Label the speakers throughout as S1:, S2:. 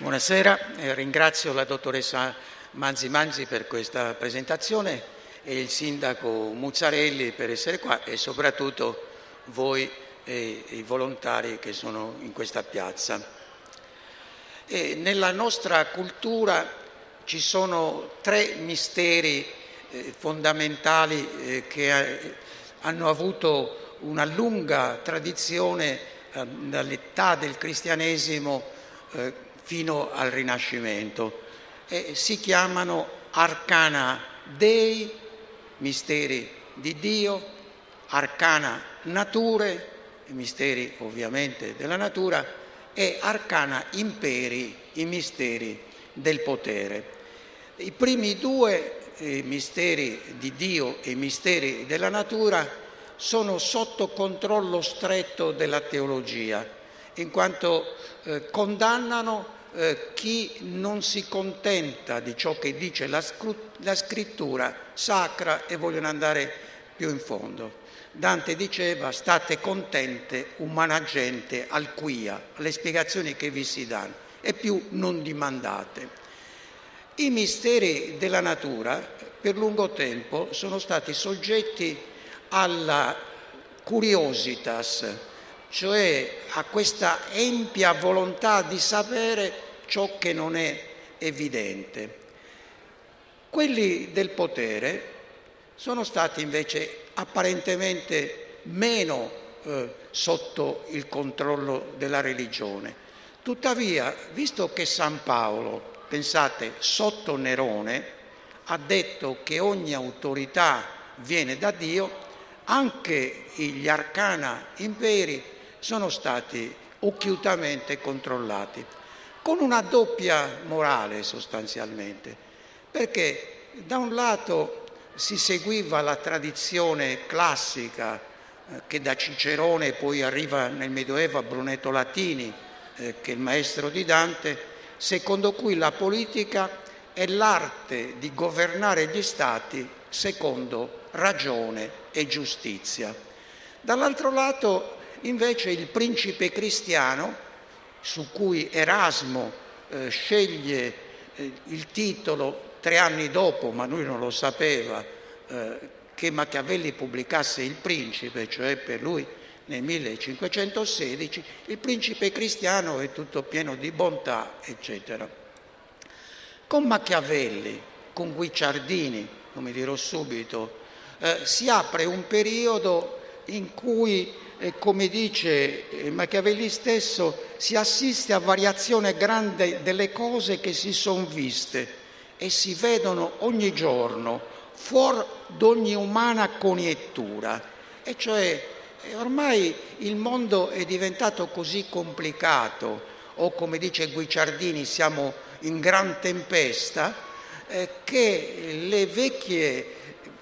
S1: Buonasera, eh, ringrazio la dottoressa Manzi Manzi per questa presentazione e il sindaco Muzzarelli per essere qua e soprattutto voi e i volontari che sono in questa piazza. E nella nostra cultura ci sono tre misteri eh, fondamentali eh, che hanno avuto una lunga tradizione dall'età del cristianesimo fino al Rinascimento e si chiamano arcana dei, misteri di Dio, arcana nature, misteri ovviamente della natura, e arcana imperi, i misteri del potere. I primi due i misteri di Dio e i misteri della natura sono sotto controllo stretto della teologia, in quanto eh, condannano eh, chi non si contenta di ciò che dice la, la scrittura sacra e vogliono andare più in fondo. Dante diceva state contente, umana gente, alquia, le spiegazioni che vi si danno e più non dimandate. I misteri della natura per lungo tempo sono stati soggetti alla curiositas, cioè a questa empia volontà di sapere ciò che non è evidente. Quelli del potere sono stati invece apparentemente meno eh, sotto il controllo della religione. Tuttavia, visto che San Paolo, pensate, sotto Nerone, ha detto che ogni autorità viene da Dio, anche gli arcana imperi sono stati occhiutamente controllati con una doppia morale sostanzialmente, perché da un lato si seguiva la tradizione classica eh, che da Cicerone poi arriva nel Medioevo a Brunetto Latini, eh, che è il maestro di Dante, secondo cui la politica è l'arte di governare gli stati secondo ragione e giustizia. Dall'altro lato invece il principe cristiano su cui Erasmo eh, sceglie eh, il titolo tre anni dopo, ma lui non lo sapeva, eh, che Machiavelli pubblicasse Il Principe, cioè per lui nel 1516, il principe cristiano è tutto pieno di bontà, eccetera. Con Machiavelli, con Guicciardini, come dirò subito, eh, si apre un periodo in cui e come dice eh, Machiavelli stesso, si assiste a variazione grande delle cose che si sono viste e si vedono ogni giorno fuori d'ogni umana coniettura. E cioè eh, ormai il mondo è diventato così complicato, o come dice Guicciardini, siamo in gran tempesta, eh, che le vecchie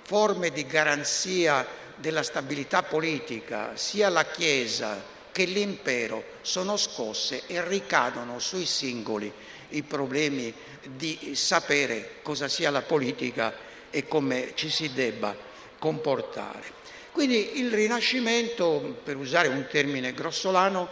S1: forme di garanzia della stabilità politica, sia la Chiesa che l'impero sono scosse e ricadono sui singoli i problemi di sapere cosa sia la politica e come ci si debba comportare. Quindi il Rinascimento, per usare un termine grossolano,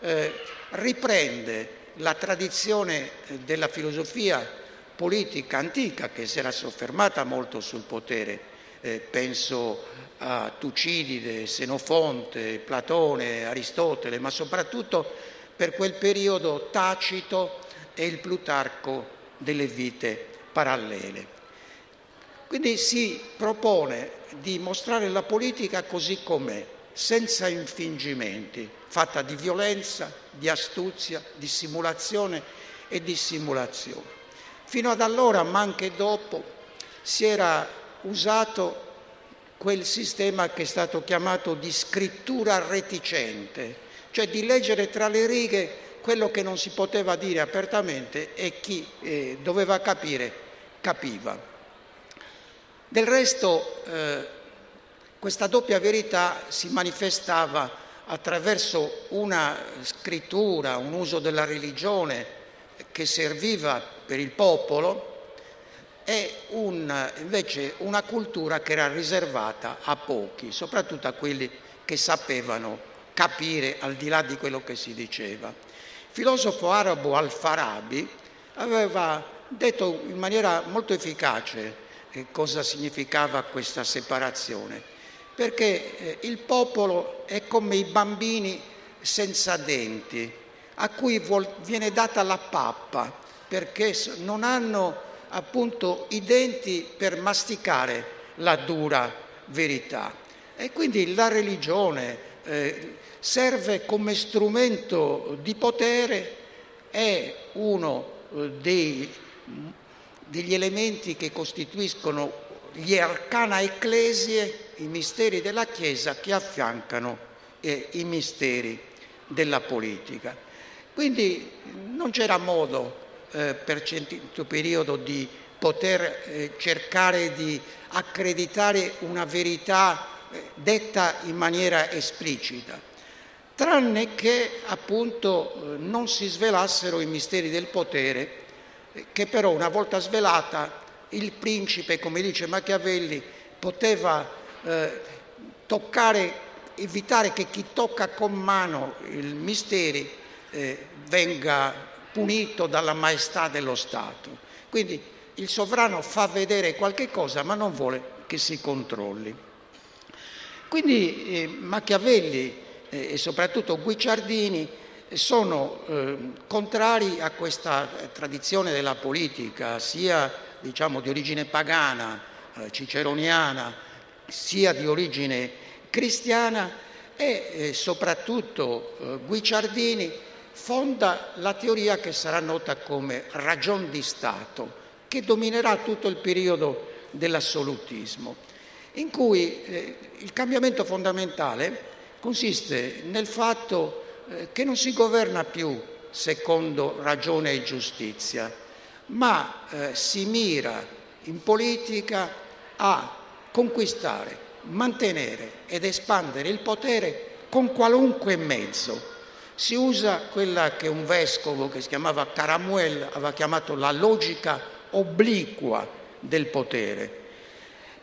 S1: eh, riprende la tradizione della filosofia politica antica che si era soffermata molto sul potere eh, penso a Tucidide, Senofonte, Platone, Aristotele, ma soprattutto per quel periodo Tacito e il Plutarco delle vite parallele. Quindi si propone di mostrare la politica così com'è, senza infingimenti, fatta di violenza, di astuzia, di simulazione e dissimulazione. Fino ad allora, ma anche dopo, si era usato quel sistema che è stato chiamato di scrittura reticente, cioè di leggere tra le righe quello che non si poteva dire apertamente e chi eh, doveva capire capiva. Del resto eh, questa doppia verità si manifestava attraverso una scrittura, un uso della religione che serviva per il popolo, è un, invece una cultura che era riservata a pochi, soprattutto a quelli che sapevano capire al di là di quello che si diceva. filosofo arabo Al-Farabi aveva detto in maniera molto efficace eh, cosa significava questa separazione, perché eh, il popolo è come i bambini senza denti, a cui viene data la pappa, perché non hanno appunto i denti per masticare la dura verità. E quindi la religione eh, serve come strumento di potere, è uno eh, dei, degli elementi che costituiscono gli arcana ecclesie, i misteri della Chiesa che affiancano eh, i misteri della politica. Quindi non c'era modo eh, per certo periodo di poter eh, cercare di accreditare una verità eh, detta in maniera esplicita, tranne che appunto non si svelassero i misteri del potere, che però una volta svelata il principe, come dice Machiavelli, poteva toccare, evitare che chi tocca con mano i misteri venga punito dalla maestà dello Stato. Quindi il sovrano fa vedere qualche cosa ma non vuole che si controlli. Quindi eh, Machiavelli eh, e soprattutto Guicciardini sono eh, contrari a questa tradizione della politica, sia diciamo, di origine pagana, eh, ciceroniana, sia di origine cristiana e eh, soprattutto eh, Guicciardini fonda la teoria che sarà nota come ragion di Stato, che dominerà tutto il periodo dell'assolutismo, in cui eh, il cambiamento fondamentale consiste nel fatto eh, che non si governa più secondo ragione e giustizia, ma eh, si mira in politica a conquistare, mantenere ed espandere il potere con qualunque mezzo si usa quella che un vescovo che si chiamava Caramuel aveva chiamato la logica obliqua del potere.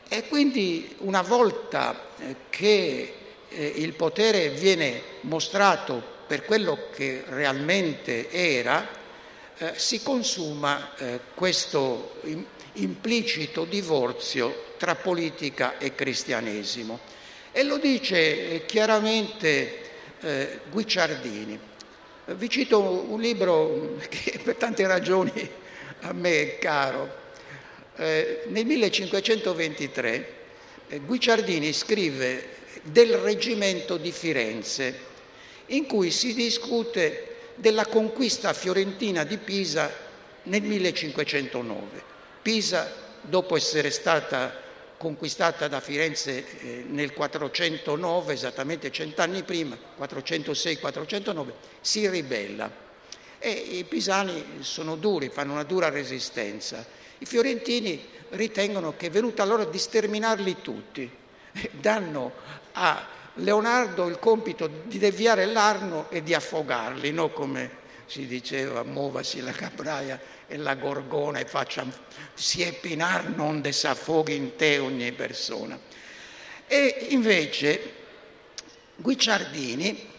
S1: E quindi una volta eh, che eh, il potere viene mostrato per quello che realmente era, eh, si consuma questo implicito divorzio tra politica e cristianesimo. E lo dice chiaramente eh, Guicciardini. Vi cito un libro che per tante ragioni a me è caro. Eh, nel 1523 eh, Guicciardini scrive del reggimento di Firenze, in cui si discute della conquista fiorentina di Pisa nel 1509. Pisa, dopo essere stata conquistata da Firenze eh, nel 409, esattamente cent'anni prima, 406-409, si ribella. E i pisani sono duri, fanno una dura resistenza. I fiorentini ritengono che è venuta l'ora di sterminarli tutti. Danno a Leonardo il compito di deviare l'Arno e di affogarli, non come si diceva, muovasi la capraia e la gorgona e faccia siepinar non desaffoghi in te ogni persona. E invece Guicciardini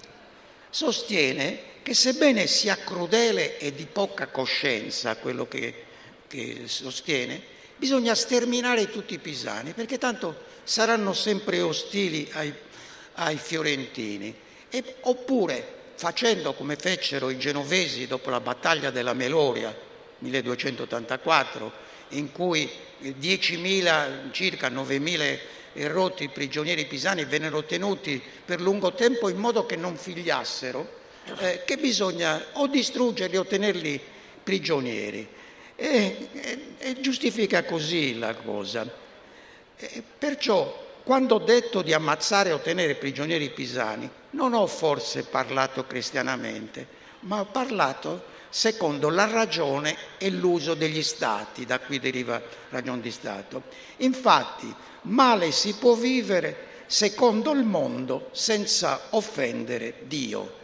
S1: sostiene che sebbene sia crudele e di poca coscienza quello che, che sostiene, bisogna sterminare tutti i pisani, perché tanto saranno sempre ostili ai, ai fiorentini. E, oppure facendo come fecero i genovesi dopo la battaglia della Meloria 1284, in cui 10.000, circa 9.000 erotti prigionieri pisani vennero tenuti per lungo tempo in modo che non figliassero, eh, che bisogna o distruggerli o tenerli prigionieri. E, e, e giustifica così la cosa. E perciò quando ho detto di ammazzare o tenere prigionieri pisani, non ho forse parlato cristianamente, ma ho parlato secondo la ragione e l'uso degli stati, da qui deriva ragione di Stato. Infatti, male si può vivere secondo il mondo senza offendere Dio.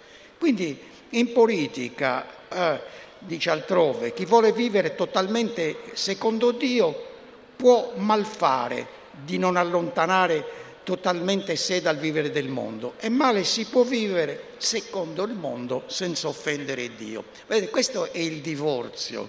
S1: Quindi in politica, eh, dice altrove, chi vuole vivere totalmente secondo Dio può malfare di non allontanare totalmente sé dal vivere del mondo e male si può vivere secondo il mondo senza offendere Dio. Vedete, questo è il divorzio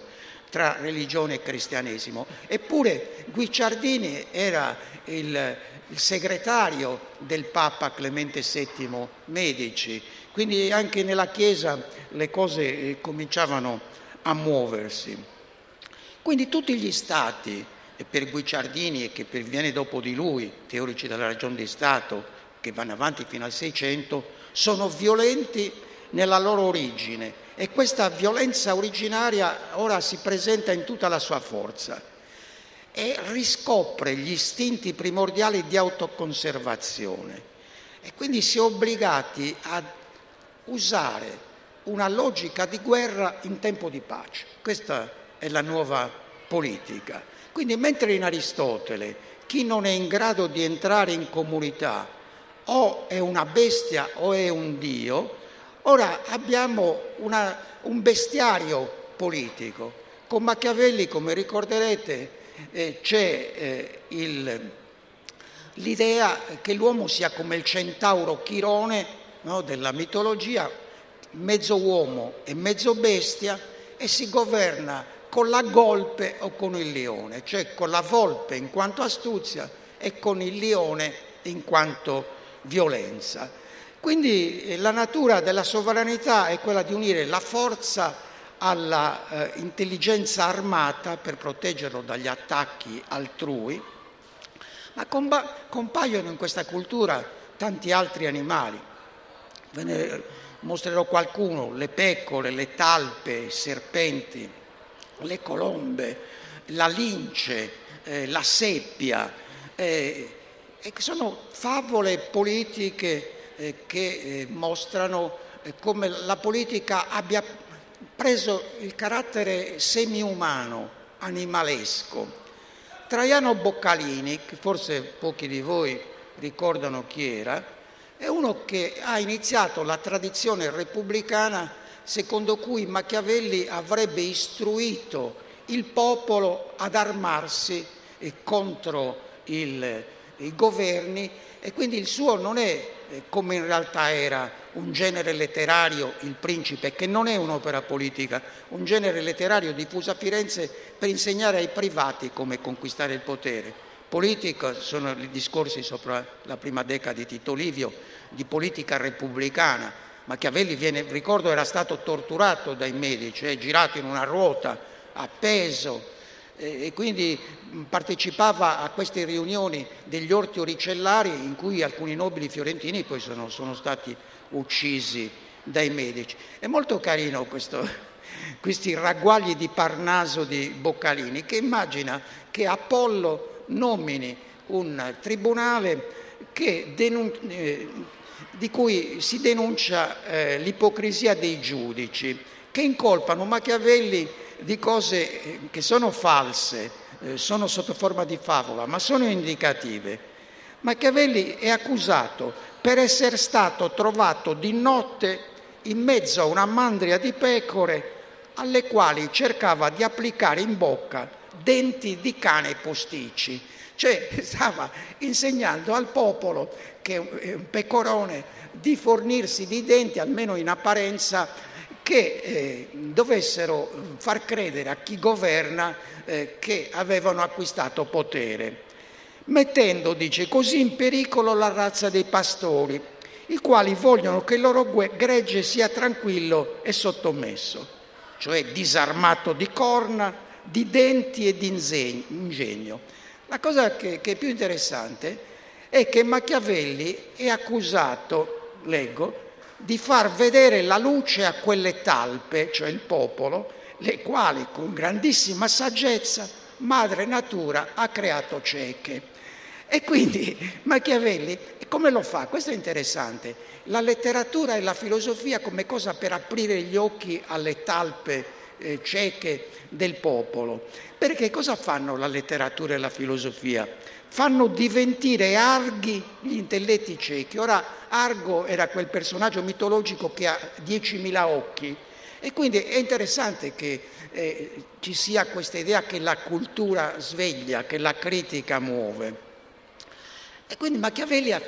S1: tra religione e cristianesimo. Eppure Guicciardini era il, il segretario del Papa Clemente VII Medici, quindi anche nella Chiesa le cose eh, cominciavano a muoversi. Quindi tutti gli stati e per Guicciardini e che viene dopo di lui, teorici della ragione di Stato, che vanno avanti fino al Seicento, sono violenti nella loro origine e questa violenza originaria ora si presenta in tutta la sua forza e riscopre gli istinti primordiali di autoconservazione e quindi si è obbligati a usare una logica di guerra in tempo di pace. Questa è la nuova politica. Quindi mentre in Aristotele chi non è in grado di entrare in comunità o è una bestia o è un dio, ora abbiamo una, un bestiario politico. Con Machiavelli, come ricorderete, eh, c'è eh, il, l'idea che l'uomo sia come il centauro Chirone no, della mitologia, mezzo uomo e mezzo bestia, e si governa con la golpe o con il leone, cioè con la volpe in quanto astuzia e con il leone in quanto violenza. Quindi eh, la natura della sovranità è quella di unire la forza alla eh, armata per proteggerlo dagli attacchi altrui, ma compa- compaiono in questa cultura tanti altri animali. Ve ne mostrerò qualcuno, le pecore, le talpe, i serpenti, le colombe, la lince, eh, la seppia, eh, e sono favole politiche eh, che eh, mostrano eh, come la politica abbia preso il carattere semi-umano, animalesco. Traiano Boccalini, che forse pochi di voi ricordano chi era, è uno che ha iniziato la tradizione repubblicana secondo cui Machiavelli avrebbe istruito il popolo ad armarsi contro il, i governi e quindi il suo non è eh, come in realtà era un genere letterario, Il Principe, che non è un'opera politica, un genere letterario diffuso a Firenze per insegnare ai privati come conquistare il potere. Politica sono i discorsi sopra la prima decada di Tito Livio, di politica repubblicana, Machiavelli, viene, ricordo, era stato torturato dai medici, eh, girato in una ruota, appeso, e quindi partecipava a queste riunioni degli orti oricellari in cui alcuni nobili fiorentini poi sono, sono stati uccisi dai medici. È molto carino questo, questi ragguagli di Parnaso di Boccalini che immagina che Apollo nomini un tribunale che denun- eh, di cui si denuncia eh, l'ipocrisia dei giudici che incolpano Machiavelli di cose eh, che sono false, eh, sono sotto forma di favola, ma sono indicative. Machiavelli è accusato per essere stato trovato di notte in mezzo a una mandria di pecore alle quali cercava di applicare in bocca denti di cane posticci. Cioè stava insegnando al popolo che è un pecorone di fornirsi di denti, almeno in apparenza, che eh, dovessero far credere a chi governa eh, che avevano acquistato potere, mettendo, dice, così in pericolo la razza dei pastori, i quali vogliono che il loro gregge sia tranquillo e sottomesso, cioè disarmato di corna, di denti e di ingegno. La cosa che, che è più interessante è che Machiavelli è accusato, leggo, di far vedere la luce a quelle talpe, cioè il popolo, le quali con grandissima saggezza madre natura ha creato cieche. E quindi Machiavelli come lo fa? Questo è interessante. La letteratura e la filosofia come cosa per aprire gli occhi alle talpe eh, cieche del popolo. Perché cosa fanno la letteratura e la filosofia? Fanno diventare arghi gli intelletti ciechi. Ora Argo era quel personaggio mitologico che ha 10.000 occhi e quindi è interessante che eh, ci sia questa idea che la cultura sveglia, che la critica muove. E quindi Machiavelli ha,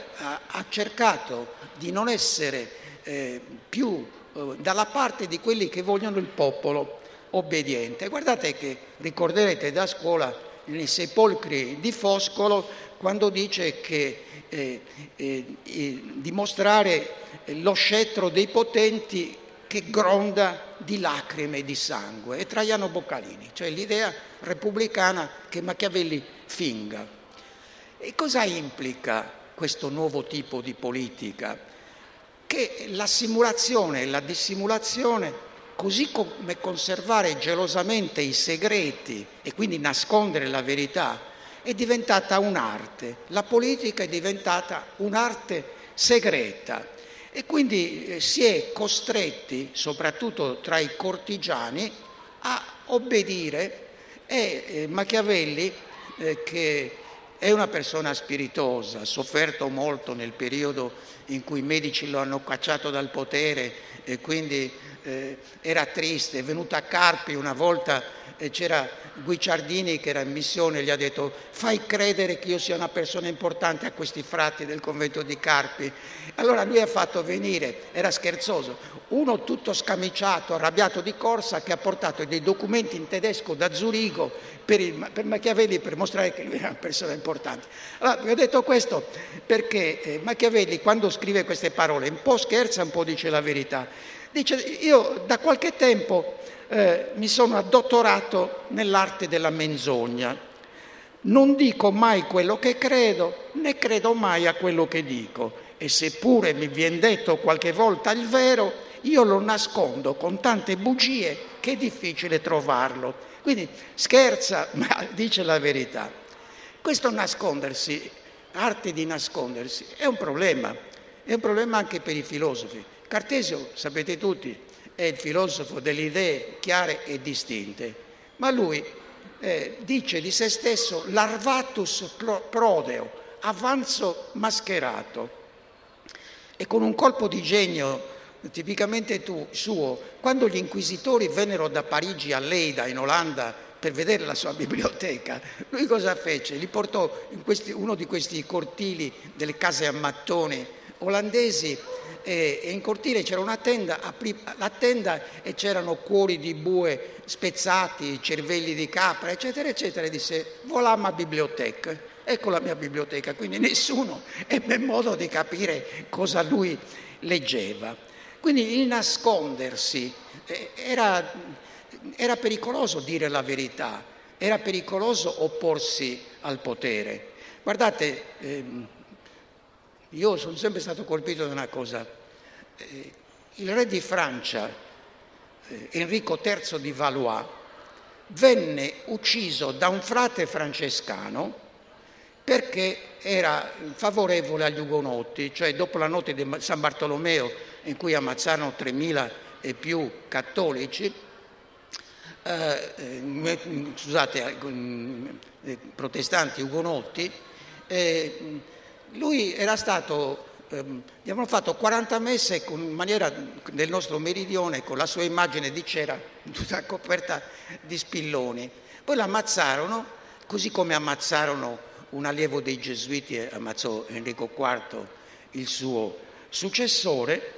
S1: ha, cercato di non essere eh, più eh, dalla parte di quelli che vogliono il popolo obbediente. Guardate che ricorderete da scuola nei sepolcri di Foscolo quando dice che eh, eh, eh, dimostrare lo scettro dei potenti che gronda di lacrime e di sangue, è Traiano Boccalini, cioè l'idea repubblicana che Machiavelli finga. E cosa implica questo nuovo tipo di politica? Che la simulazione e la dissimulazione, così come conservare gelosamente i segreti e quindi nascondere la verità, è diventata un'arte. La politica è diventata un'arte segreta e quindi eh, si è costretti, soprattutto tra i cortigiani, a obbedire e eh, Machiavelli, eh, che è una persona spiritosa, ha sofferto molto nel periodo in cui i medici lo hanno cacciato dal potere e quindi eh, era triste, è venuto a Carpi una volta e c'era Guicciardini che era in missione, gli ha detto fai credere che io sia una persona importante a questi frati del convento di Carpi. Allora lui ha fatto venire, era scherzoso, uno tutto scamiciato, arrabbiato di corsa che ha portato dei documenti in tedesco da Zurigo per, il, per Machiavelli per mostrare che lui era una persona importante. Allora vi ho detto questo perché eh, Machiavelli quando scrive queste parole un po' scherza, un po' dice la verità. Dice io da qualche tempo eh, mi sono addottorato nell'arte della menzogna. Non dico mai quello che credo, né credo mai a quello che dico. E seppure mi viene detto qualche volta il vero, io lo nascondo con tante bugie che è difficile trovarlo. Quindi scherza, ma dice la verità. Questo nascondersi, arte di nascondersi, è un problema, è un problema anche per i filosofi. Cartesio, sapete tutti, è il filosofo delle idee chiare e distinte, ma lui eh, dice di se stesso larvatus prodeo, avanzo mascherato. E con un colpo di genio tipicamente tu, suo, quando gli inquisitori vennero da Parigi a Leida, in Olanda, per vedere la sua biblioteca, lui cosa fece? Li portò in questi, uno di questi cortili delle case a mattoni olandesi e, in cortile c'era una tenda, aprì la tenda e c'erano cuori di bue spezzati, cervelli di capra, eccetera, eccetera, e disse, voilà ma biblioteca, ecco la mia biblioteca, quindi nessuno ebbe modo di capire cosa lui leggeva. Quindi il nascondersi eh, era, era pericoloso dire la verità, era pericoloso opporsi al potere. Guardate, ehm, io sono sempre stato colpito da una cosa. Eh, il re di Francia, eh, Enrico III di Valois, venne ucciso da un frate francescano perché era favorevole agli ugonotti, cioè dopo la notte di San Bartolomeo in cui ammazzarono 3.000 e più cattolici, eh, eh scusate, protestanti ugonotti, eh, lui era stato, ehm, gli avevano fatto 40 messe con, in maniera del nostro meridione con la sua immagine di cera tutta coperta di spilloni. Poi l'ammazzarono, così come ammazzarono un allievo dei Gesuiti, ammazzò Enrico IV, il suo successore,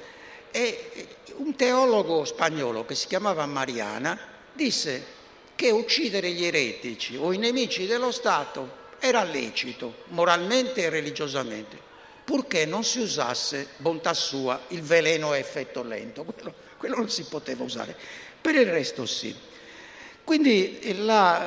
S1: e un teologo spagnolo che si chiamava Mariana disse che uccidere gli eretici o i nemici dello Stato era lecito moralmente e religiosamente, purché non si usasse, bontà sua, il veleno a effetto lento, quello, quello non si poteva usare, per il resto sì. Quindi la,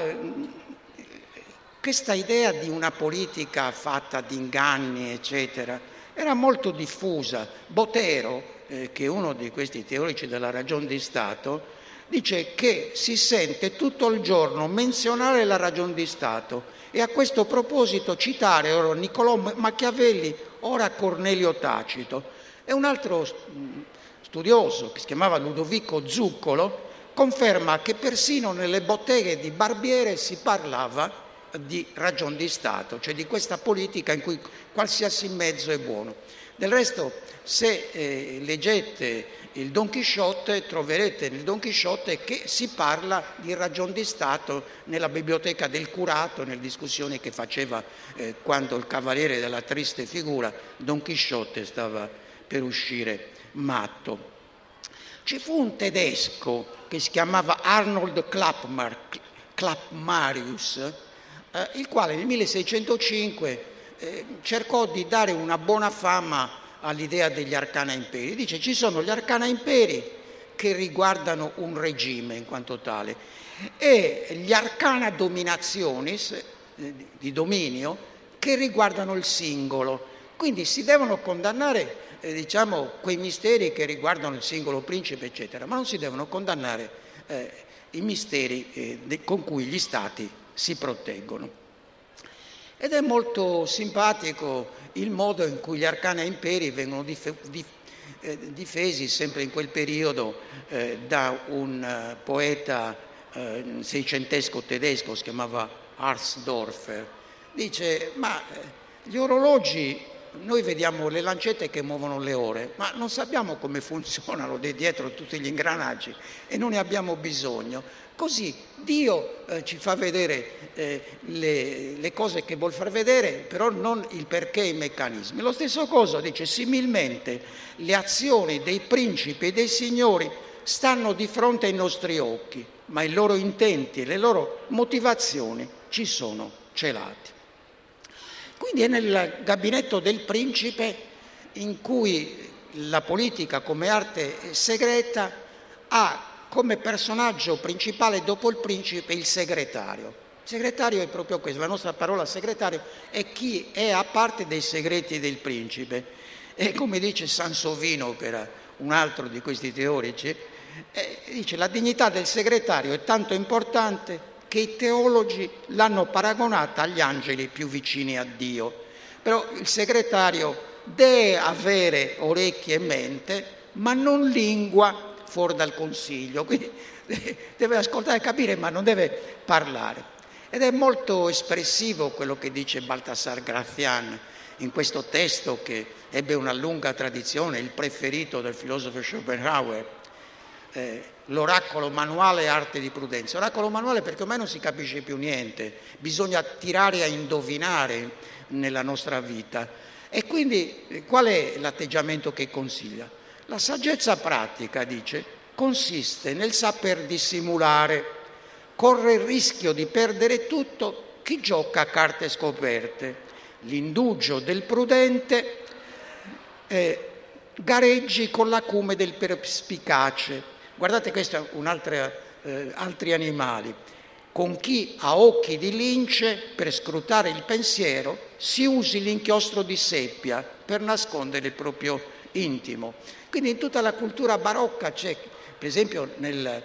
S1: questa idea di una politica fatta di inganni, eccetera, era molto diffusa. Botero, eh, che è uno di questi teorici della ragione di Stato, dice che si sente tutto il giorno menzionare la ragione di Stato e a questo proposito citare ora Niccolò Machiavelli, ora Cornelio Tacito. E un altro studioso che si chiamava Ludovico Zuccolo conferma che persino nelle botteghe di Barbiere si parlava di ragion di Stato, cioè di questa politica in cui qualsiasi mezzo è buono. Del resto, se eh, leggete il Don Chisciotte, troverete nel Don Chisciotte che si parla di ragion di Stato nella biblioteca del curato, nelle discussioni che faceva eh, quando il cavaliere della triste figura, Don Chisciotte, stava per uscire matto. Ci fu un tedesco che si chiamava Arnold Klappmar, Klappmarius, eh, il quale nel 1605 eh, cercò di dare una buona fama all'idea degli arcana imperi. Dice ci sono gli arcana imperi che riguardano un regime in quanto tale e gli arcana dominationis eh, di dominio che riguardano il singolo. Quindi si devono condannare eh, diciamo, quei misteri che riguardano il singolo principe, eccetera, ma non si devono condannare eh, i misteri eh, con cui gli stati si proteggono. Ed è molto simpatico il modo in cui gli arcana imperi vengono dif- dif- eh, difesi sempre in quel periodo eh, da un uh, poeta eh, seicentesco tedesco, si chiamava Harsdorfer. Dice, ma eh, gli orologi noi vediamo le lancette che muovono le ore, ma non sappiamo come funzionano di dietro tutti gli ingranaggi e non ne abbiamo bisogno. Così Dio eh, ci fa vedere eh, le, le, cose che vuol far vedere, però non il perché e i meccanismi. Lo stesso cosa dice similmente le azioni dei principi e dei signori stanno di fronte ai nostri occhi, ma i loro intenti e le loro motivazioni ci sono celati. Quindi è nel gabinetto del principe in cui la politica come arte segreta ha come personaggio principale dopo il principe il segretario. Il segretario è proprio questo, la nostra parola segretario è chi è a parte dei segreti del principe. E come dice Sansovino, che era un altro di questi teorici, eh, dice la dignità del segretario è tanto importante che i teologi l'hanno paragonata agli angeli più vicini a Dio. Però il segretario deve avere orecchie e mente, ma non lingua fuori dal consiglio, quindi deve ascoltare e capire, ma non deve parlare. Ed è molto espressivo quello che dice Baltasar Grazian in questo testo che ebbe una lunga tradizione, il preferito del filosofo Schopenhauer, eh, l'oracolo manuale arte di prudenza. Oracolo manuale perché ormai non si capisce più niente, bisogna tirare a indovinare nella nostra vita. E quindi eh, qual è l'atteggiamento che consiglia? La saggezza pratica, dice, consiste nel saper dissimulare, corre il rischio di perdere tutto chi gioca a carte scoperte. L'indugio del prudente eh, gareggi con l'acume del perspicace Guardate questo un altro, eh, altri animali. Con chi ha occhi di lince per scrutare il pensiero si usi l'inchiostro di seppia per nascondere il proprio intimo. Quindi in tutta la cultura barocca c'è, per esempio nel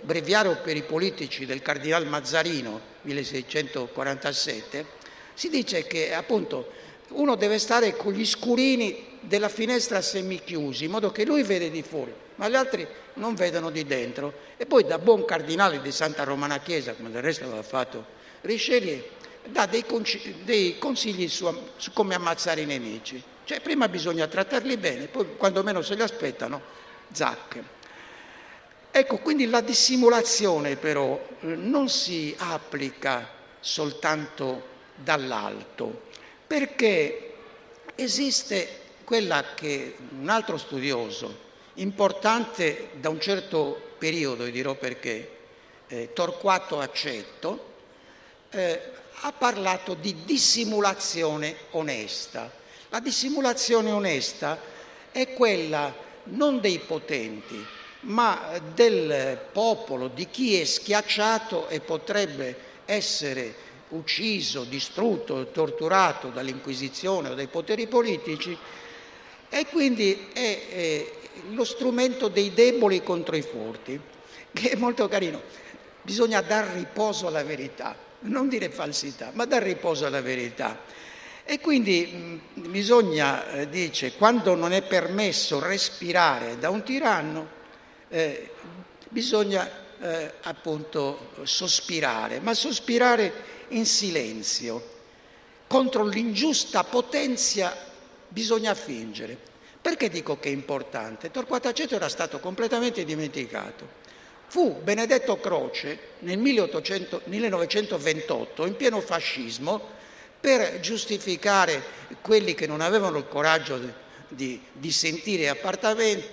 S1: breviario per i politici del cardinal Mazzarino, 1647, si dice che appunto uno deve stare con gli scurini della finestra semichiusi, in modo che lui vede di fuori, ma gli altri non vedono di dentro. E poi da buon cardinale di Santa Romana Chiesa, come del resto aveva fatto Richelieu, dà dei, consigli, su, come ammazzare i nemici. Cioè prima bisogna trattarli bene, poi quando meno se li aspettano, zac. Ecco, quindi la dissimulazione però eh, non si applica soltanto dall'alto, perché esiste quella che un altro studioso importante da un certo periodo, e dirò perché, eh, Torquato Accetto, eh, ha parlato di dissimulazione onesta. La dissimulazione onesta è quella non dei potenti, ma del popolo, di chi è schiacciato e potrebbe essere ucciso, distrutto, torturato dall'Inquisizione o dai poteri politici e quindi è, è lo strumento dei deboli contro i forti, che è molto carino. Bisogna dar riposo alla verità, non dire falsità, ma dar riposo alla verità. E quindi mh, bisogna, eh, dice, quando non è permesso respirare da un tiranno, eh, bisogna eh, appunto sospirare, ma sospirare in silenzio contro l'ingiusta potenza bisogna fingere. Perché dico che è importante? Torquato Aceto era stato completamente dimenticato. Fu Benedetto Croce nel 1800, 1928, in pieno fascismo, per giustificare quelli che non avevano il coraggio di, di, sentire appartamenti,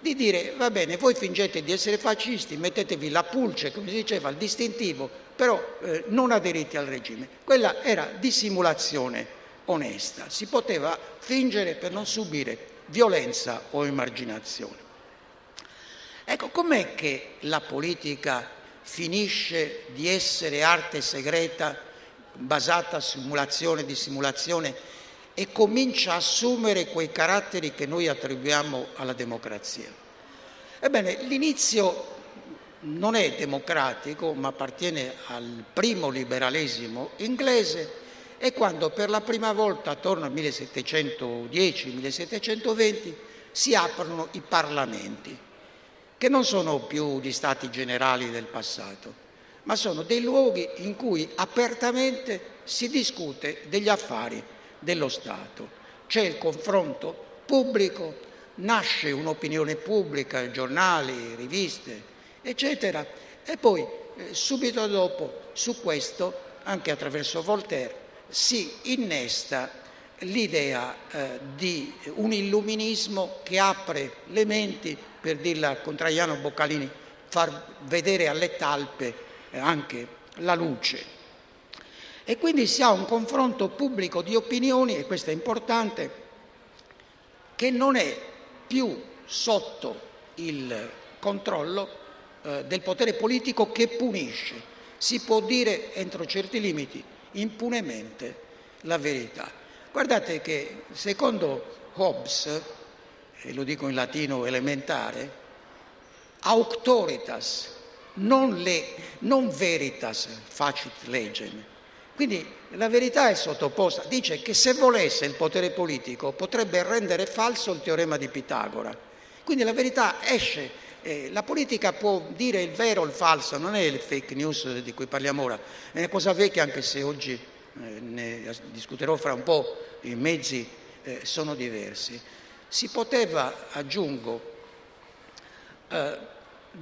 S1: di dire va bene, voi fingete di essere fascisti, mettetevi la pulce, come si diceva, il distintivo, però eh, non aderite al regime. Quella era dissimulazione onesta, si poteva fingere per non subire violenza o emarginazione. Ecco, com'è che la politica finisce di essere arte segreta basata simulazione, dissimulazione e comincia a assumere quei caratteri che noi attribuiamo alla democrazia. Ebbene, l'inizio non è democratico, ma appartiene al primo liberalismo inglese e quando per la prima volta, attorno al 1710-1720, si aprono i parlamenti, che non sono più gli stati generali del passato, ma sono dei luoghi in cui apertamente si discute degli affari dello Stato. C'è il confronto pubblico, nasce un'opinione pubblica, giornali, riviste, eccetera, e poi eh, subito dopo su questo, anche attraverso Voltaire, si innesta l'idea eh, di un illuminismo che apre le menti, per dirla con Traiano Boccalini, far vedere alle talpe anche la luce. E quindi si ha un confronto pubblico di opinioni, e questo è importante, che non è più sotto il controllo eh, del potere politico che punisce. Si può dire entro certi limiti impunemente la verità. Guardate che secondo Hobbes, e lo dico in latino elementare, auctoritas, non, le, non veritas facit legem, quindi la verità è sottoposta, dice che se volesse il potere politico potrebbe rendere falso il teorema di Pitagora. Quindi la verità esce, eh, la politica può dire il vero o il falso, non è il fake news di cui parliamo ora, è una cosa vecchia anche se oggi eh, ne discuterò fra un po', i mezzi eh, sono diversi. Si poteva, aggiungo, eh,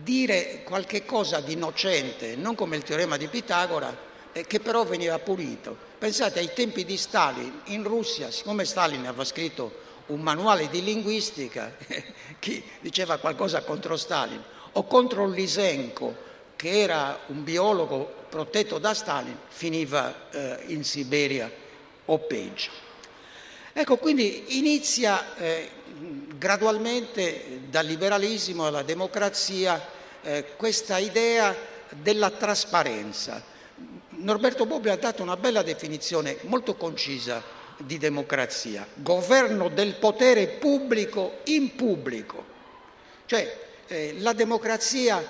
S1: dire qualche cosa di innocente, non come il teorema di Pitagora, che però veniva punito. Pensate ai tempi di Stalin, in Russia, siccome Stalin aveva scritto un manuale di linguistica, chi diceva qualcosa contro Stalin, o contro Lysenko, che era un biologo protetto da Stalin, finiva eh, in Siberia o peggio. Ecco, quindi inizia eh, gradualmente dal liberalismo alla democrazia eh, questa idea della trasparenza, Norberto Bobbio ha dato una bella definizione molto concisa di democrazia, governo del potere pubblico in pubblico, cioè eh, la democrazia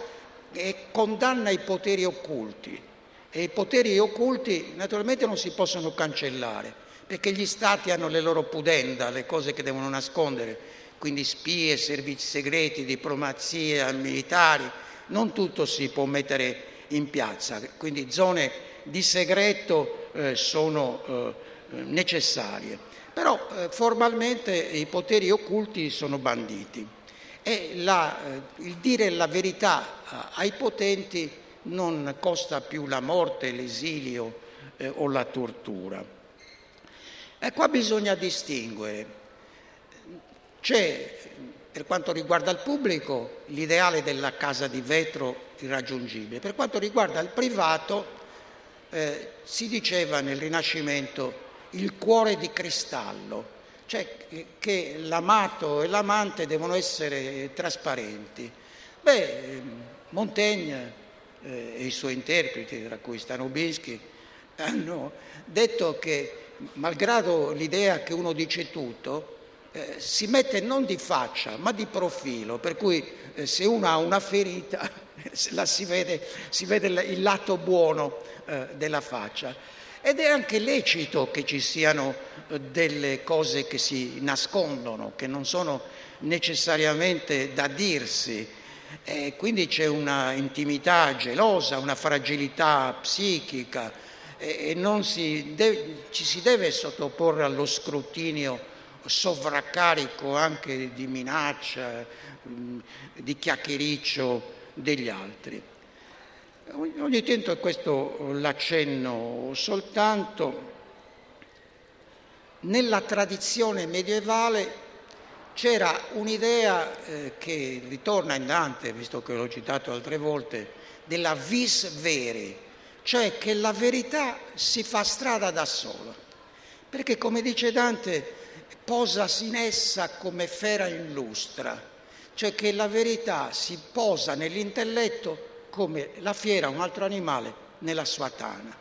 S1: eh, condanna i poteri occulti. E i poteri occulti naturalmente non si possono cancellare perché gli stati hanno le loro pudenda, le cose che devono nascondere, quindi spie, servizi segreti, diplomazia, militari, non tutto si può mettere in piazza, quindi zone di segreto eh, sono eh, necessarie, però eh, formalmente i poteri occulti sono banditi e la, eh, il dire la verità eh, ai potenti non costa più la morte, l'esilio eh, o la tortura. E qua bisogna distinguere. C'è, per quanto riguarda il pubblico, l'ideale della casa di vetro irraggiungibile. Per quanto riguarda il privato, eh, si diceva nel Rinascimento il cuore di cristallo, cioè che l'amato e l'amante devono essere trasparenti. Beh, Montaigne eh, e i suoi interpreti, tra cui Stanobischi, hanno detto che malgrado l'idea che uno dice tutto, eh, si mette non di faccia ma di profilo, per cui eh, se uno ha una ferita si, vede, si vede il lato buono eh, della faccia. Ed è anche lecito che ci siano eh, delle cose che si nascondono, che non sono necessariamente da dirsi. E quindi c'è una intimità gelosa, una fragilità psichica e non si deve, ci si deve sottoporre allo scrutinio sovraccarico anche di minaccia, di chiacchiericcio degli altri. Ogni tanto questo l'accenno soltanto. Nella tradizione medievale c'era un'idea eh, che ritorna in Dante, visto che l'ho citato altre volte, della vis vere, cioè che la verità si fa strada da sola. Perché come dice Dante, posasi in essa come fera in lustra, cioè che la verità si posa nell'intelletto come la fiera, un altro animale, nella sua tana.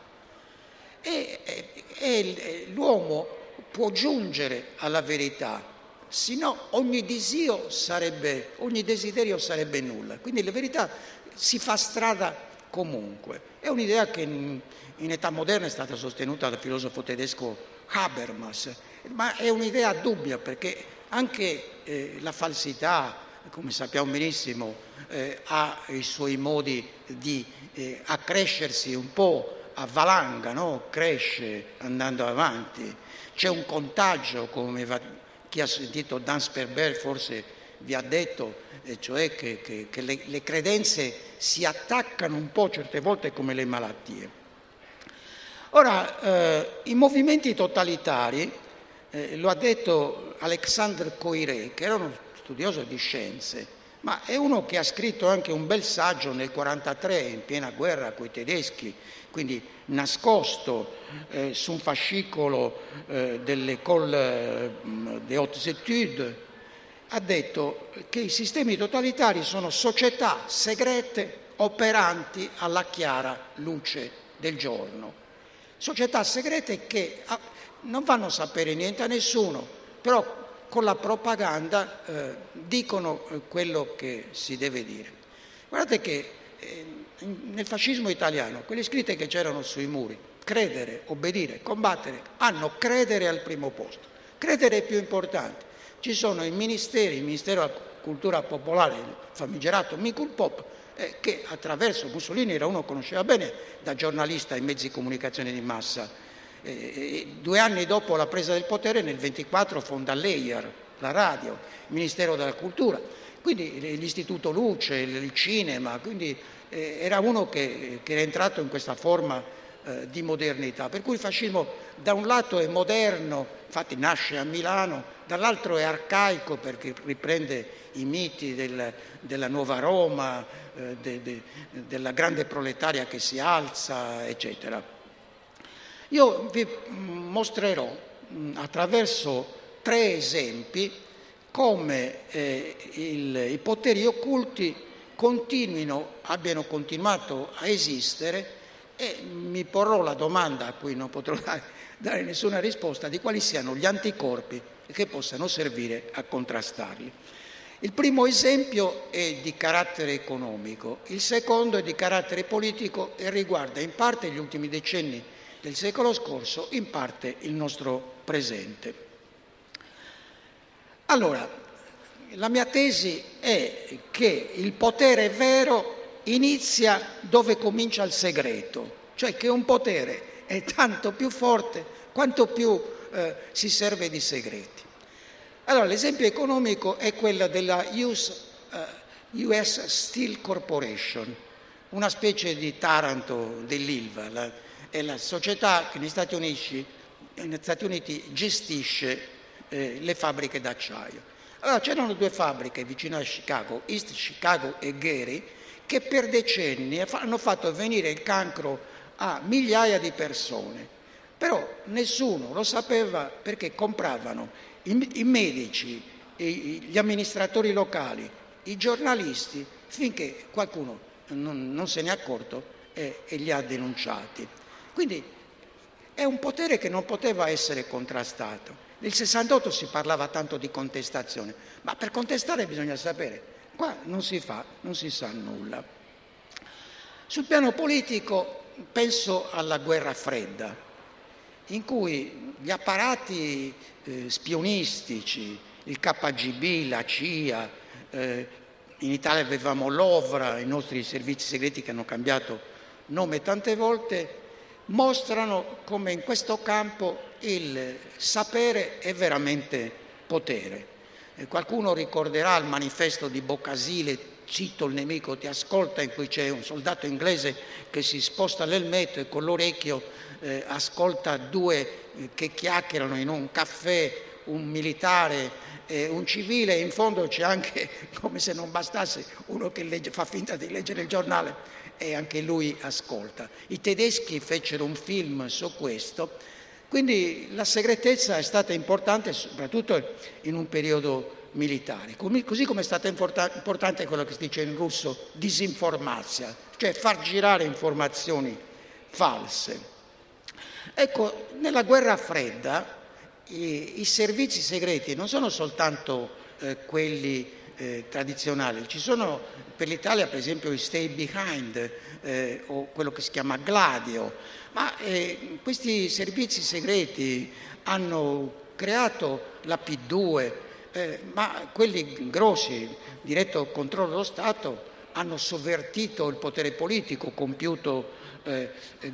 S1: E, e, e l'uomo può giungere alla verità, se no ogni, sarebbe, ogni desiderio sarebbe nulla. Quindi la verità si fa strada comunque. È un'idea che in, in età moderna è stata sostenuta dal filosofo tedesco Habermas, ma è un'idea dubbia perché anche eh, la falsità, come sappiamo benissimo, eh, ha i suoi modi di eh, accrescersi un po' a valanga, no? cresce andando avanti. C'è un contagio, come va, chi ha sentito Dan Sperber forse vi ha detto, cioè che, che, che le, le credenze si attaccano un po' certe volte come le malattie. Ora, eh, i movimenti totalitari, eh, lo ha detto Alexandre Coiré, che era uno studioso di scienze, ma è uno che ha scritto anche un bel saggio nel 1943 in piena guerra con i tedeschi, quindi nascosto eh, su un fascicolo eh, dell'École mm, des Hautes Études, ha detto che i sistemi totalitari sono società segrete operanti alla chiara luce del giorno. Società segrete che non vanno a sapere niente a nessuno, però con la propaganda eh, dicono eh, quello che si deve dire. Guardate che eh, nel fascismo italiano, quelle scritte che c'erano sui muri, credere, obbedire, combattere, hanno credere al primo posto. Credere è più importante. Ci sono i ministeri, il Ministero della Cultura Popolare, il famigerato Micul Pop, eh, che attraverso Mussolini era uno che conosceva bene da giornalista e mezzi di comunicazione di massa eh, due anni dopo la presa del potere, nel 24, fonda l'EIAR, la radio, il Ministero della Cultura, quindi l'Istituto Luce, il cinema, quindi eh, era uno che, che, era entrato in questa forma eh, di modernità. Per cui il fascismo da un lato è moderno, infatti nasce a Milano, dall'altro è arcaico perché riprende i miti del, della nuova Roma, eh, de, de, della grande proletaria che si alza, eccetera. Io vi mostrerò attraverso tre esempi come eh, il, i poteri occulti continuino, abbiano continuato a esistere e mi porrò la domanda a cui non potrò dare, dare nessuna risposta di quali siano gli anticorpi che possano servire a contrastarli. Il primo esempio è di carattere economico, il secondo è di carattere politico e riguarda in parte gli ultimi decenni del secolo scorso, in parte il nostro presente. Allora, la mia tesi è che il potere vero inizia dove comincia il segreto, cioè che un potere è tanto più forte quanto più eh, si serve di segreti. Allora, l'esempio economico è quello della US, uh, US Steel Corporation, una specie di Taranto dell'Ilva, la, è la società che negli Stati Uniti, negli Stati Uniti gestisce eh, le fabbriche d'acciaio. Allora c'erano due fabbriche vicino a Chicago, East Chicago e Gary, che per decenni hanno fatto venire il cancro a migliaia di persone, però nessuno lo sapeva perché compravano i, i medici, i, gli amministratori locali, i giornalisti, finché qualcuno non, non se ne è accorto e, e li ha denunciati. Quindi è un potere che non poteva essere contrastato. Nel 68 si parlava tanto di contestazione, ma per contestare bisogna sapere. Qua non si fa, non si sa nulla. Sul piano politico penso alla guerra fredda, in cui gli apparati eh, spionistici, il KGB, la CIA, eh, in Italia avevamo l'OVRA, i nostri servizi segreti che hanno cambiato nome tante volte, mostrano come in questo campo il sapere è veramente potere. E qualcuno ricorderà il manifesto di Boccasile, cito il nemico ti ascolta, in cui c'è un soldato inglese che si sposta l'elmetto e con l'orecchio eh, ascolta due eh, che chiacchierano in un caffè, un militare e un civile, in fondo c'è anche, come se non bastasse, uno che legge, fa finta di leggere il giornale e anche lui ascolta. I tedeschi fecero un film su questo, quindi la segretezza è stata importante soprattutto in un periodo militare, così come è stata importante quello che si dice in russo disinformazia, cioè far girare informazioni false. Ecco, nella guerra fredda i, i servizi segreti non sono soltanto eh, quelli eh, tradizionali, ci sono per l'Italia per esempio i stay behind eh, o quello che si chiama Gladio, ma eh, questi servizi segreti hanno creato la P2, eh, ma quelli grossi, diretto controllo dello Stato, hanno sovvertito il potere politico, compiuto eh,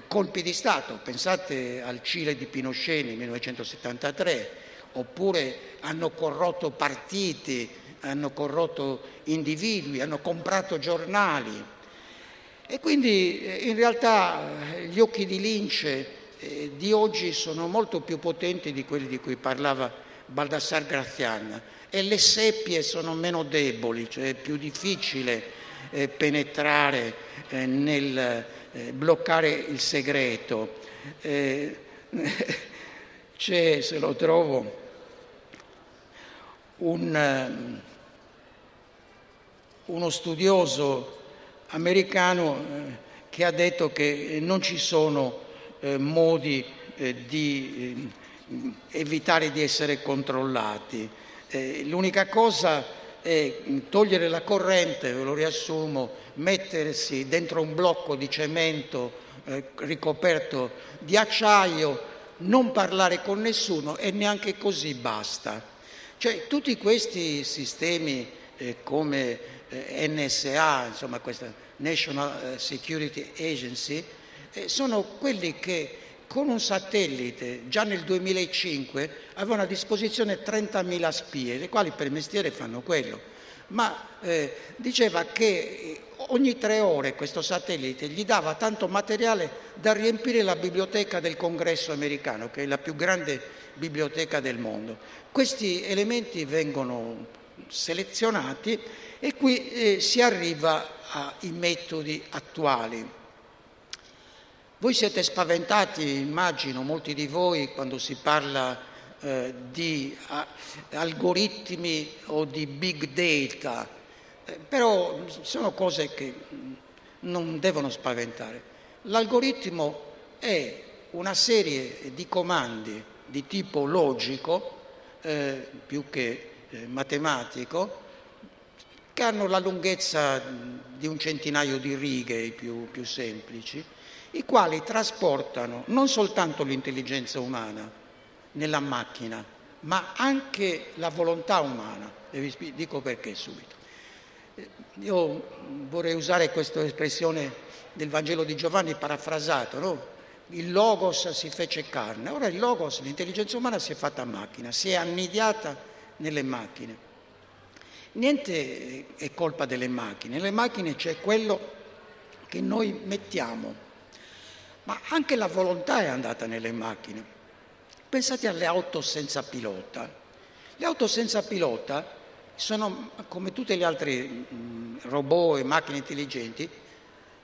S1: colpi di Stato. Pensate al Cile di Pinochet nel 1973, oppure hanno corrotto partiti, hanno corrotto individui, hanno comprato giornali. E quindi eh, in realtà eh, gli occhi di lince eh, di oggi sono molto più potenti di quelli di cui parlava Baldassar Grazian e le seppie sono meno deboli, cioè è più difficile penetrare nel bloccare il segreto. C'è, se lo trovo, un, eh, uno studioso americano eh, che ha detto che non ci sono modi di evitare di essere controllati. L'unica cosa è togliere la corrente, ve lo riassumo, mettersi dentro un blocco di cemento eh, ricoperto di acciaio, non parlare con nessuno e neanche così basta. Cioè tutti questi sistemi eh, come eh, NSA, insomma questa National eh, Security Agency, eh, sono quelli che con un satellite già nel 2005 avevano a disposizione 30.000 spie, le quali per mestiere fanno quello, ma eh, diceva che ogni tre ore questo satellite gli dava tanto materiale da riempire la biblioteca del congresso americano, che è la più grande biblioteca del mondo. Questi elementi vengono selezionati e qui eh, si arriva ai metodi attuali. Voi siete spaventati, immagino, molti di voi, quando si parla eh, di a, algoritmi o di big data, eh, però sono cose che non devono spaventare. L'algoritmo è una serie di comandi di tipo logico, eh, più che matematico, che hanno la lunghezza di un centinaio di righe, i più, più semplici, i quali trasportano non soltanto l'intelligenza umana nella macchina, ma anche la volontà umana. E vi dico perché subito. Io vorrei usare questa espressione del Vangelo di Giovanni parafrasato, no? Il logos si fece carne, ora il logos, l'intelligenza umana si è fatta macchina, si è annidiata nelle macchine. Niente è colpa delle macchine, nelle macchine c'è quello che noi mettiamo ma anche la volontà è andata nelle macchine. Pensate alle auto senza pilota. Le auto senza pilota sono, come tutte le altre mm, robot e macchine intelligenti,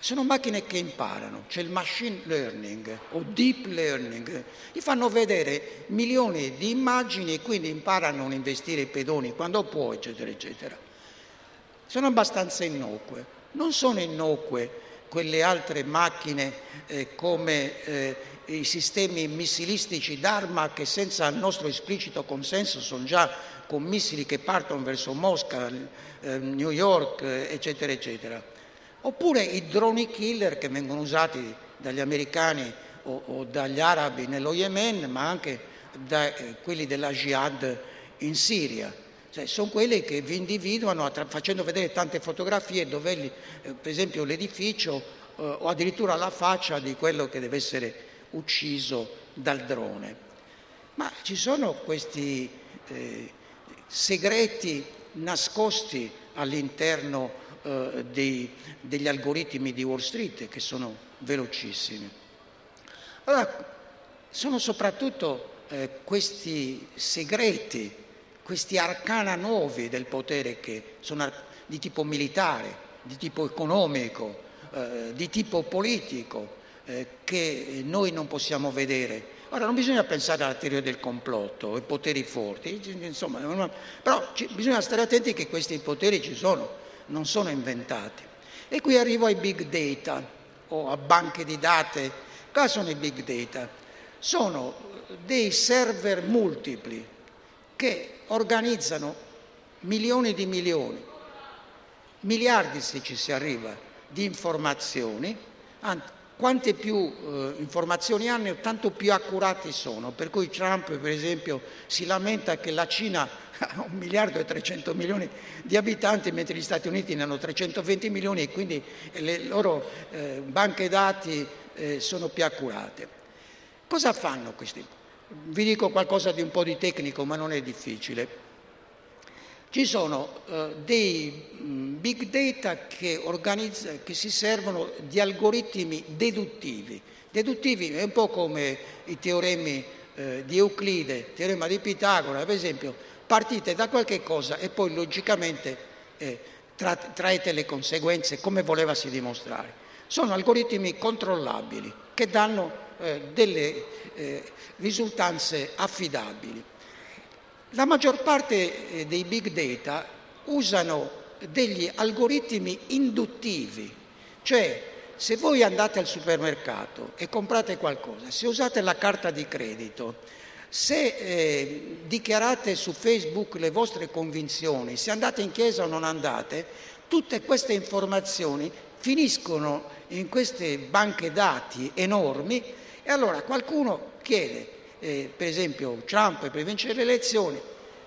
S1: sono macchine che imparano, c'è il machine learning o deep learning, gli fanno vedere milioni di immagini e quindi imparano a non investire i pedoni quando può, eccetera, eccetera. Sono abbastanza innocue, non sono innocue quelle altre macchine eh, come eh, i sistemi missilistici d'arma che senza il nostro esplicito consenso sono già con missili che partono verso Mosca, eh, New York, eh, eccetera, eccetera. Oppure i droni killer che vengono usati dagli americani o, o dagli arabi nello Yemen, ma anche da eh, quelli della jihad in Siria. Cioè, sono quelli che vi individuano facendo vedere tante fotografie dove, eh, per esempio, l'edificio eh, o addirittura la faccia di quello che deve essere ucciso dal drone. Ma ci sono questi eh, segreti nascosti all'interno eh, dei, degli algoritmi di Wall Street che sono velocissimi. Allora, sono soprattutto eh, questi segreti, questi arcana nuovi del potere che sono di tipo militare, di tipo economico, eh, di tipo politico, eh, che noi non possiamo vedere. Ora non bisogna pensare alla teoria del complotto, ai poteri forti, insomma, però bisogna stare attenti che questi poteri ci sono, non sono inventati. E qui arrivo ai big data o a banche di date. Cosa sono i big data? Sono dei server multipli che organizzano milioni di milioni, miliardi se ci si arriva, di informazioni, quante più eh, informazioni hanno, tanto più accurati sono. Per cui Trump, per esempio, si lamenta che la Cina ha un miliardo e 300 milioni di abitanti, mentre gli Stati Uniti ne hanno 320 milioni e quindi le loro eh, banche dati eh, sono più accurate. Cosa fanno questi? Vi dico qualcosa di un po' di tecnico, ma non è difficile. Ci sono eh, dei big data che, che, si servono di algoritmi deduttivi. Deduttivi è un po' come i teoremi eh, di Euclide, il teorema di Pitagora, per esempio, partite da qualche cosa e poi logicamente eh, tra, traete le conseguenze come volevasi dimostrare. Sono algoritmi controllabili che danno eh, delle eh, risultanze affidabili. La maggior parte eh, dei big data usano degli algoritmi induttivi, cioè se voi andate al supermercato e comprate qualcosa, se usate la carta di credito, se eh, dichiarate su Facebook le vostre convinzioni, se andate in chiesa o non andate, tutte queste informazioni finiscono in queste banche dati enormi e allora qualcuno chiede eh, per esempio Trump per vincere le elezioni,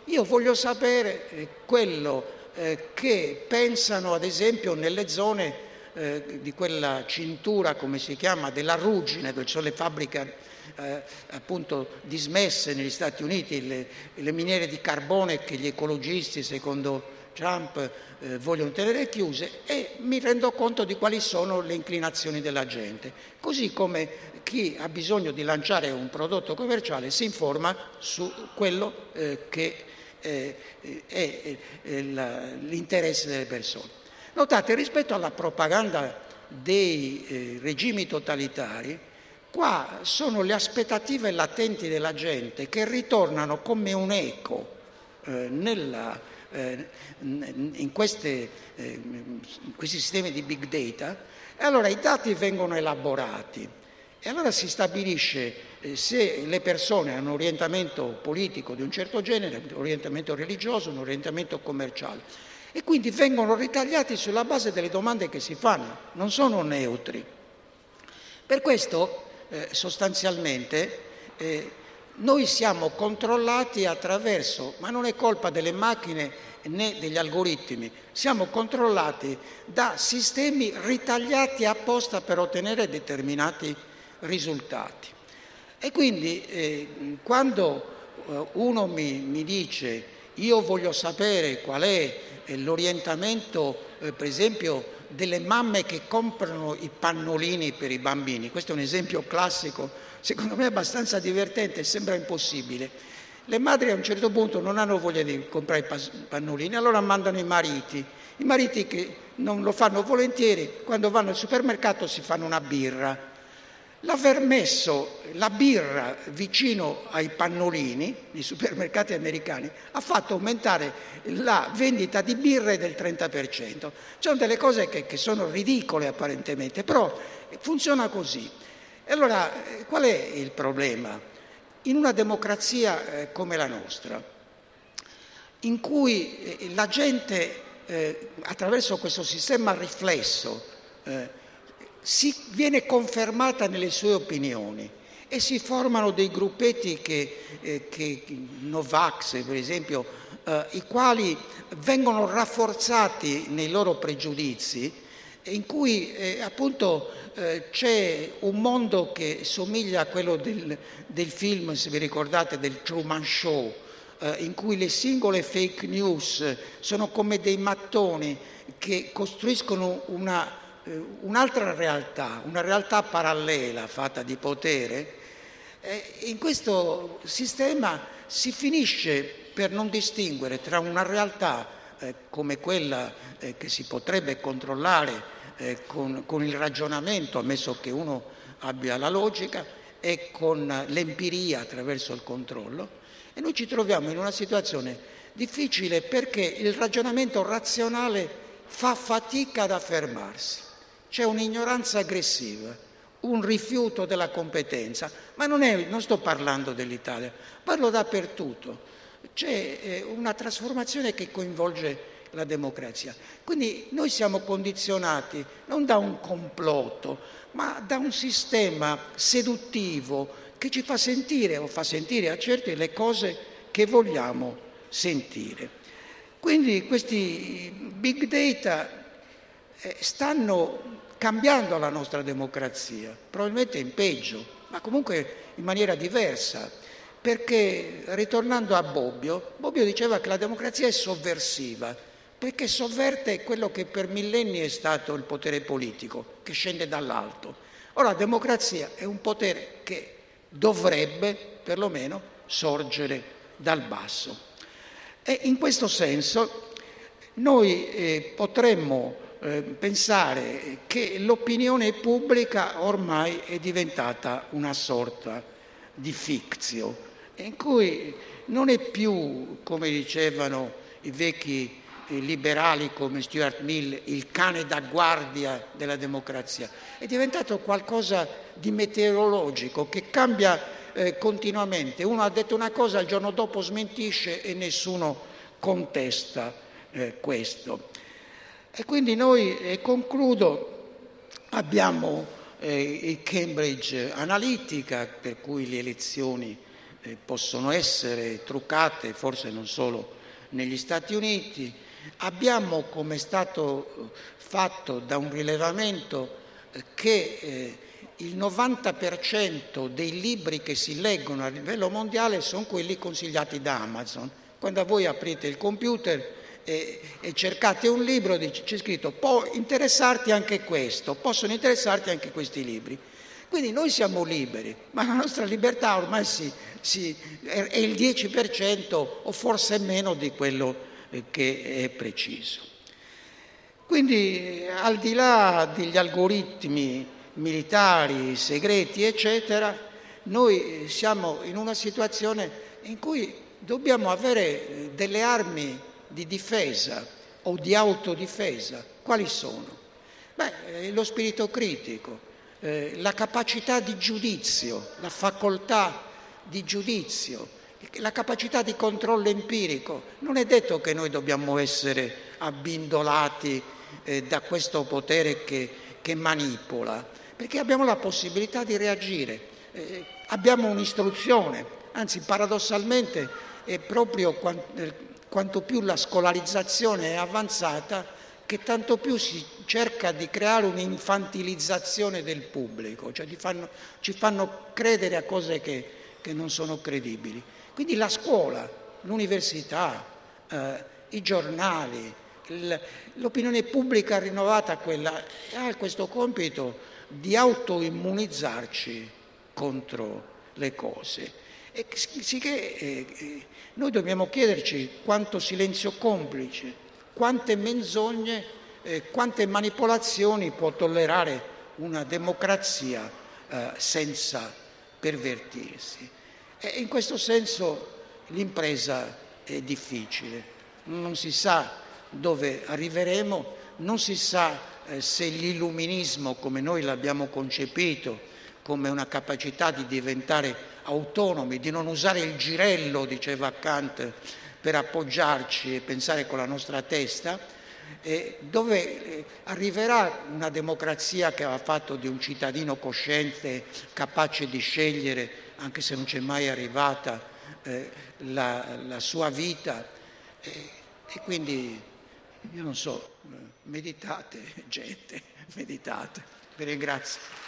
S1: io voglio sapere eh, quello eh, che pensano ad esempio nelle zone eh, di quella cintura, come si chiama, della ruggine, dove sono le fabbriche eh, appunto dismesse negli Stati Uniti, le, le, miniere di carbone che gli ecologisti, secondo Trump, eh, vogliono tenere chiuse e mi rendo conto di quali sono le inclinazioni della gente. Così come chi ha bisogno di lanciare un prodotto commerciale si informa su quello eh, che eh, è eh, l'interesse delle persone. Notate, rispetto alla propaganda dei eh, regimi totalitari, qua sono le aspettative latenti della gente che ritornano come un eco eh, nella, eh, in, queste, in, questi sistemi di big data e allora i dati vengono elaborati e allora si stabilisce eh, se le persone hanno un orientamento politico di un certo genere, un orientamento religioso, un orientamento commerciale. E quindi vengono ritagliati sulla base delle domande che si fanno, non sono neutri. Per questo eh, sostanzialmente eh, noi siamo controllati attraverso, ma non è colpa delle macchine né degli algoritmi, siamo controllati da sistemi ritagliati apposta per ottenere determinati risultati risultati. E quindi eh, quando eh, uno mi, mi, dice io voglio sapere qual è eh, l'orientamento, eh, per esempio, delle mamme che comprano i pannolini per i bambini, questo è un esempio classico, secondo me abbastanza divertente, sembra impossibile. Le madri a un certo punto non hanno voglia di comprare i pannolini, allora mandano i mariti. I mariti che non lo fanno volentieri, quando vanno al supermercato si fanno una birra L'aver messo la birra vicino ai pannolini, nei supermercati americani, ha fatto aumentare la vendita di birre del 30%. Ci sono delle cose che, che sono ridicole apparentemente, però funziona così. E allora qual è il problema? In una democrazia eh, come la nostra, in cui eh, la gente eh, attraverso questo sistema riflesso eh, si viene confermata nelle sue opinioni e si formano dei gruppetti che, eh, che Novax, per esempio, eh, i quali vengono rafforzati nei loro pregiudizi, in cui eh, appunto eh, c'è un mondo che somiglia a quello del, del, film, se vi ricordate, del Truman Show, eh, in cui le singole fake news sono come dei mattoni che costruiscono una, un'altra realtà, una realtà parallela fatta di potere, eh, in questo sistema si finisce per non distinguere tra una realtà eh, come quella eh, che si potrebbe controllare eh, con, con il ragionamento, ammesso che uno abbia la logica, e con l'empiria attraverso il controllo, e noi ci troviamo in una situazione difficile perché il ragionamento razionale fa fatica ad affermarsi. C'è un'ignoranza aggressiva, un rifiuto della competenza, ma non, è, non sto parlando dell'Italia, parlo dappertutto. C'è eh, una trasformazione che coinvolge la democrazia. Quindi noi siamo condizionati non da un complotto, ma da un sistema seduttivo che ci fa sentire o fa sentire a certi le cose che vogliamo sentire. Quindi questi big data stanno cambiando la nostra democrazia, probabilmente in peggio, ma comunque in maniera diversa, perché ritornando a Bobbio, Bobbio diceva che la democrazia è sovversiva, perché sovverte quello che per millenni è stato il potere politico, che scende dall'alto. Ora la democrazia è un potere che dovrebbe perlomeno sorgere dal basso. E in questo senso noi eh, potremmo eh, pensare che l'opinione pubblica ormai è diventata una sorta di ficzio, in cui non è più, come dicevano i vecchi eh, liberali come Stuart Mill, il cane da guardia della democrazia, è diventato qualcosa di meteorologico che cambia eh, continuamente. Uno ha detto una cosa, il giorno dopo smentisce e nessuno contesta eh, questo. E quindi noi, e concludo, abbiamo eh, il Cambridge Analytica, per cui le elezioni eh, possono essere truccate, forse non solo negli Stati Uniti, Abbiamo, come è stato eh, fatto da un rilevamento, eh, che eh, il 90% dei libri che si leggono a livello mondiale sono quelli consigliati da Amazon. Quando voi aprite il computer e, e cercate un libro, c'è scritto può interessarti anche questo, possono interessarti anche questi libri. Quindi noi siamo liberi, ma la nostra libertà ormai si, si, è il 10% o forse meno di quello che è preciso. Quindi al di là degli algoritmi militari, segreti, eccetera, noi siamo in una situazione in cui dobbiamo avere delle armi di difesa o di autodifesa. Quali sono? Beh, lo spirito critico, eh, la capacità di giudizio, la facoltà di giudizio, la capacità di controllo empirico. Non è detto che noi dobbiamo essere abbindolati eh, da questo potere che, che, manipola, perché abbiamo la possibilità di reagire, eh, abbiamo un'istruzione, anzi paradossalmente è proprio quant, eh, quanto più la scolarizzazione è avanzata che tanto più si cerca di creare un'infantilizzazione del pubblico, cioè fanno, ci fanno credere a cose che, che non sono credibili. Quindi la scuola, l'università, eh, i giornali, il, l'opinione pubblica rinnovata quella, ha questo compito di autoimmunizzarci contro le cose. E sicché eh, noi dobbiamo chiederci quanto silenzio complice, quante menzogne, eh, quante manipolazioni può tollerare una democrazia eh, senza pervertirsi. E in questo senso l'impresa è difficile, non si sa dove arriveremo, non si sa eh, se l'illuminismo come noi l'abbiamo concepito, come una capacità di diventare autonomi, di non usare il girello, diceva Kant, per appoggiarci e pensare con la nostra testa, eh, dove eh, arriverà una democrazia che ha fatto di un cittadino cosciente, capace di scegliere anche se non c'è mai arrivata eh, la, la, sua vita. E, e, quindi, io non so, meditate, gente, meditate. Vi ringrazio.